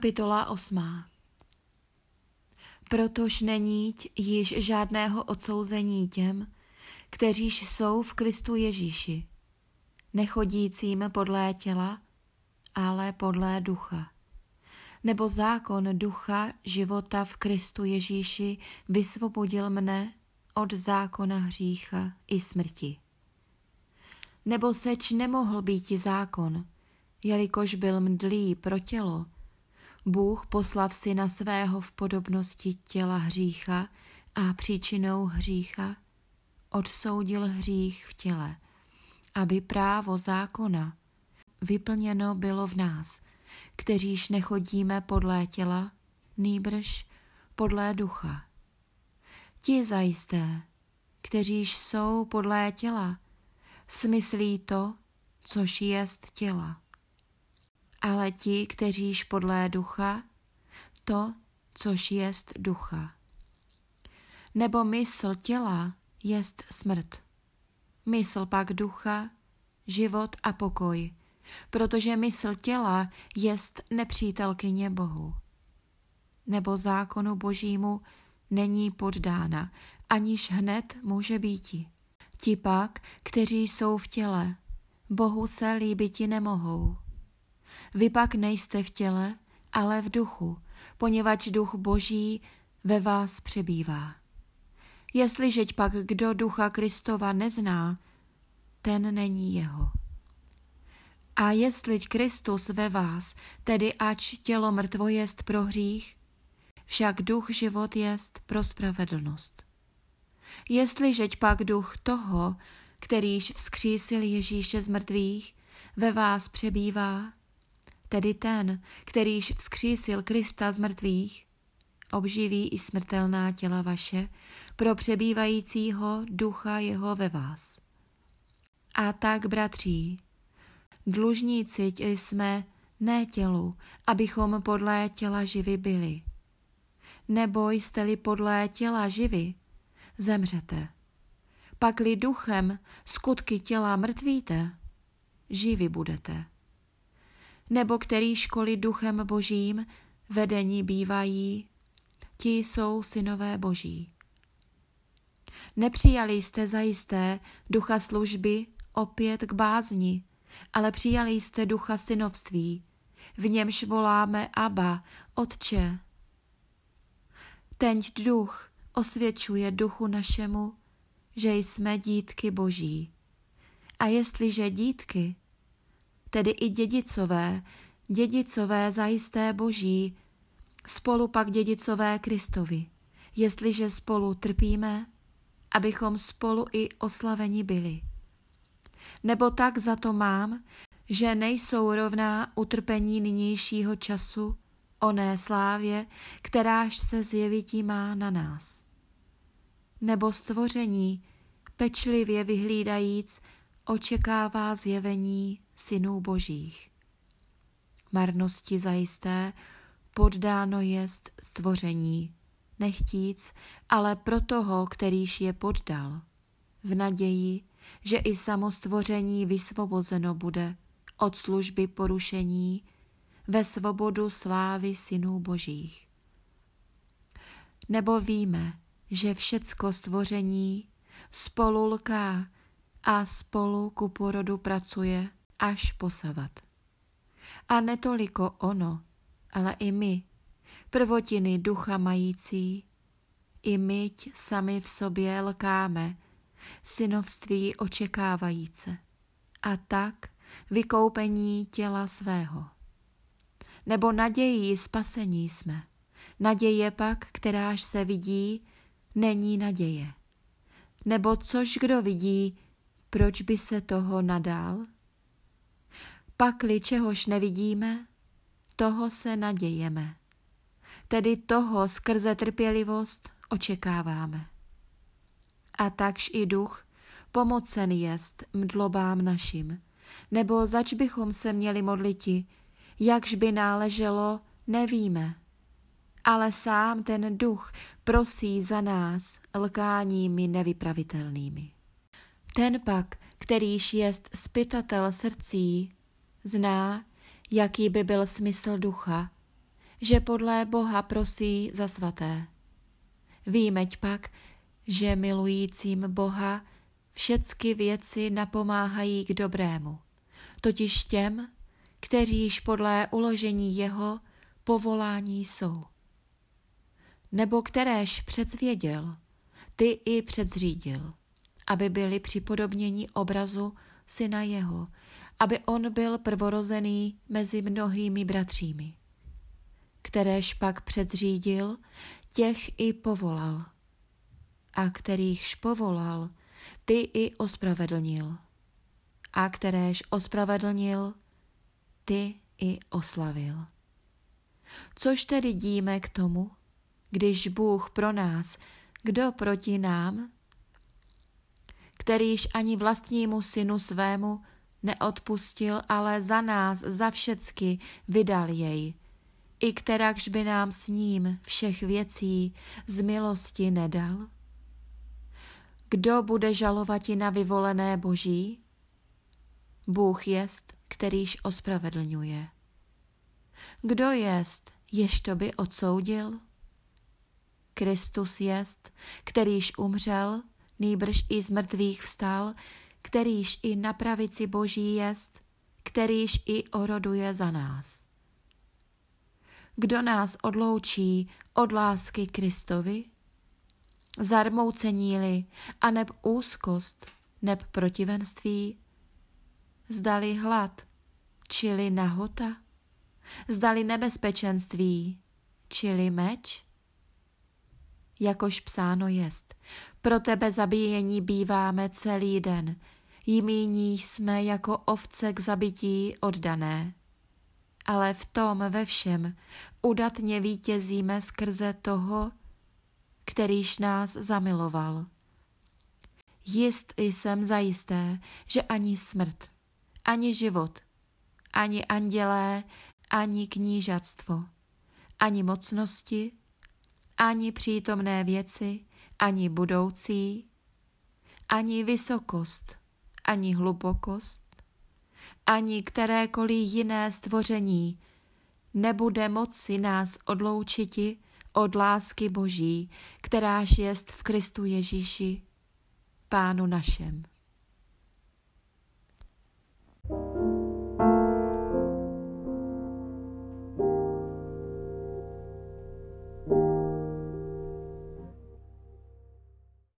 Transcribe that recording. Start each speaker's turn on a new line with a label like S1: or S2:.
S1: Kapitola 8. Protož není již žádného odsouzení těm, kteříž jsou v Kristu Ježíši, nechodícím podlé těla, ale podlé ducha. Nebo zákon ducha života v Kristu Ježíši vysvobodil mne od zákona hřícha i smrti. Nebo seč nemohl být zákon, jelikož byl mdlý pro tělo, Bůh poslav syna svého v podobnosti těla hřícha a příčinou hřícha odsoudil hřích v těle, aby právo zákona vyplněno bylo v nás, kteříž nechodíme podle těla, nýbrž podle ducha. Ti zajisté, kteříž jsou podle těla, smyslí to, což jest těla ale ti, kteříž podlé ducha, to, což jest ducha. Nebo mysl těla jest smrt. Mysl pak ducha, život a pokoj, protože mysl těla jest nepřítelkyně Bohu. Nebo zákonu božímu není poddána, aniž hned může býti. Ti pak, kteří jsou v těle, Bohu se líbiti nemohou. Vy pak nejste v těle, ale v duchu, poněvadž duch boží ve vás přebývá. Jestliže pak kdo ducha Kristova nezná, ten není jeho. A jestli Kristus ve vás, tedy ač tělo mrtvo jest pro hřích, však duch život jest pro spravedlnost. Jestliže pak duch toho, kterýž vzkřísil Ježíše z mrtvých, ve vás přebývá, tedy ten, kterýž vzkřísil Krista z mrtvých, obživí i smrtelná těla vaše pro přebývajícího ducha jeho ve vás. A tak, bratří, dlužníci jsme ne tělu, abychom podle těla živi byli. Nebo jste-li podle těla živi, zemřete. Pakli duchem skutky těla mrtvíte, živi budete nebo který školy duchem božím vedení bývají, ti jsou synové boží. Nepřijali jste zajisté ducha služby opět k bázni, ale přijali jste ducha synovství, v němž voláme Aba, Otče. Tenť duch osvědčuje duchu našemu, že jsme dítky boží. A jestliže dítky, tedy i dědicové, dědicové zajisté boží, spolu pak dědicové Kristovi, jestliže spolu trpíme, abychom spolu i oslaveni byli. Nebo tak za to mám, že nejsou rovná utrpení nynějšího času oné slávě, kteráž se zjevití má na nás. Nebo stvoření, pečlivě vyhlídajíc, očekává zjevení synů božích. Marnosti zajisté poddáno jest stvoření, nechtíc, ale pro toho, kterýž je poddal, v naději, že i samo stvoření vysvobozeno bude od služby porušení ve svobodu slávy synů božích. Nebo víme, že všecko stvoření spolu lká a spolu ku porodu pracuje až posavat. A netoliko ono, ale i my, prvotiny ducha mající, i myť sami v sobě lkáme, synovství očekávajíce, a tak vykoupení těla svého. Nebo nadějí spasení jsme. Naděje pak, kteráž se vidí, není naděje. Nebo což kdo vidí, proč by se toho nadál? Pakli čehož nevidíme, toho se nadějeme. Tedy toho skrze trpělivost očekáváme. A takž i duch pomocen jest mdlobám našim, nebo zač bychom se měli modliti, jakž by náleželo, nevíme. Ale sám ten duch prosí za nás lkáními nevypravitelnými. Ten pak, kterýž jest spytatel srdcí, Zná, jaký by byl smysl ducha že podle Boha prosí za svaté. Výmeď pak, že milujícím Boha všecky věci napomáhají k dobrému, totiž těm, kteříž podle uložení jeho povolání jsou. Nebo kteréž předzvěděl, ty i předzřídil, aby byli připodobněni obrazu syna jeho, aby on byl prvorozený mezi mnohými bratřími. Kteréž pak předzřídil, těch i povolal. A kterýchž povolal, ty i ospravedlnil. A kteréž ospravedlnil, ty i oslavil. Což tedy díme k tomu, když Bůh pro nás, kdo proti nám? Kterýž ani vlastnímu synu svému neodpustil, ale za nás, za všecky vydal jej, i kterakž by nám s ním všech věcí z milosti nedal? Kdo bude žalovat i na vyvolené boží? Bůh jest, kterýž ospravedlňuje. Kdo jest, jež to by odsoudil? Kristus jest, kterýž umřel, nýbrž i z mrtvých vstal, kterýž i na pravici boží jest, kterýž i oroduje za nás. Kdo nás odloučí od lásky Kristovi? Zarmoucení-li, a neb úzkost, neb protivenství, zdali hlad, čili nahota, zdali nebezpečenství, čili meč? Jakož psáno jest, pro tebe zabíjení býváme celý den, jimíní jsme jako ovce k zabití oddané. Ale v tom ve všem udatně vítězíme skrze toho, kterýž nás zamiloval. Jist jsem zajisté, že ani smrt, ani život, ani andělé, ani knížatstvo, ani mocnosti, ani přítomné věci, ani budoucí, ani vysokost, ani hlubokost, ani kterékoliv jiné stvoření nebude moci nás odloučiti od lásky Boží, kteráž jest v Kristu Ježíši, Pánu našem.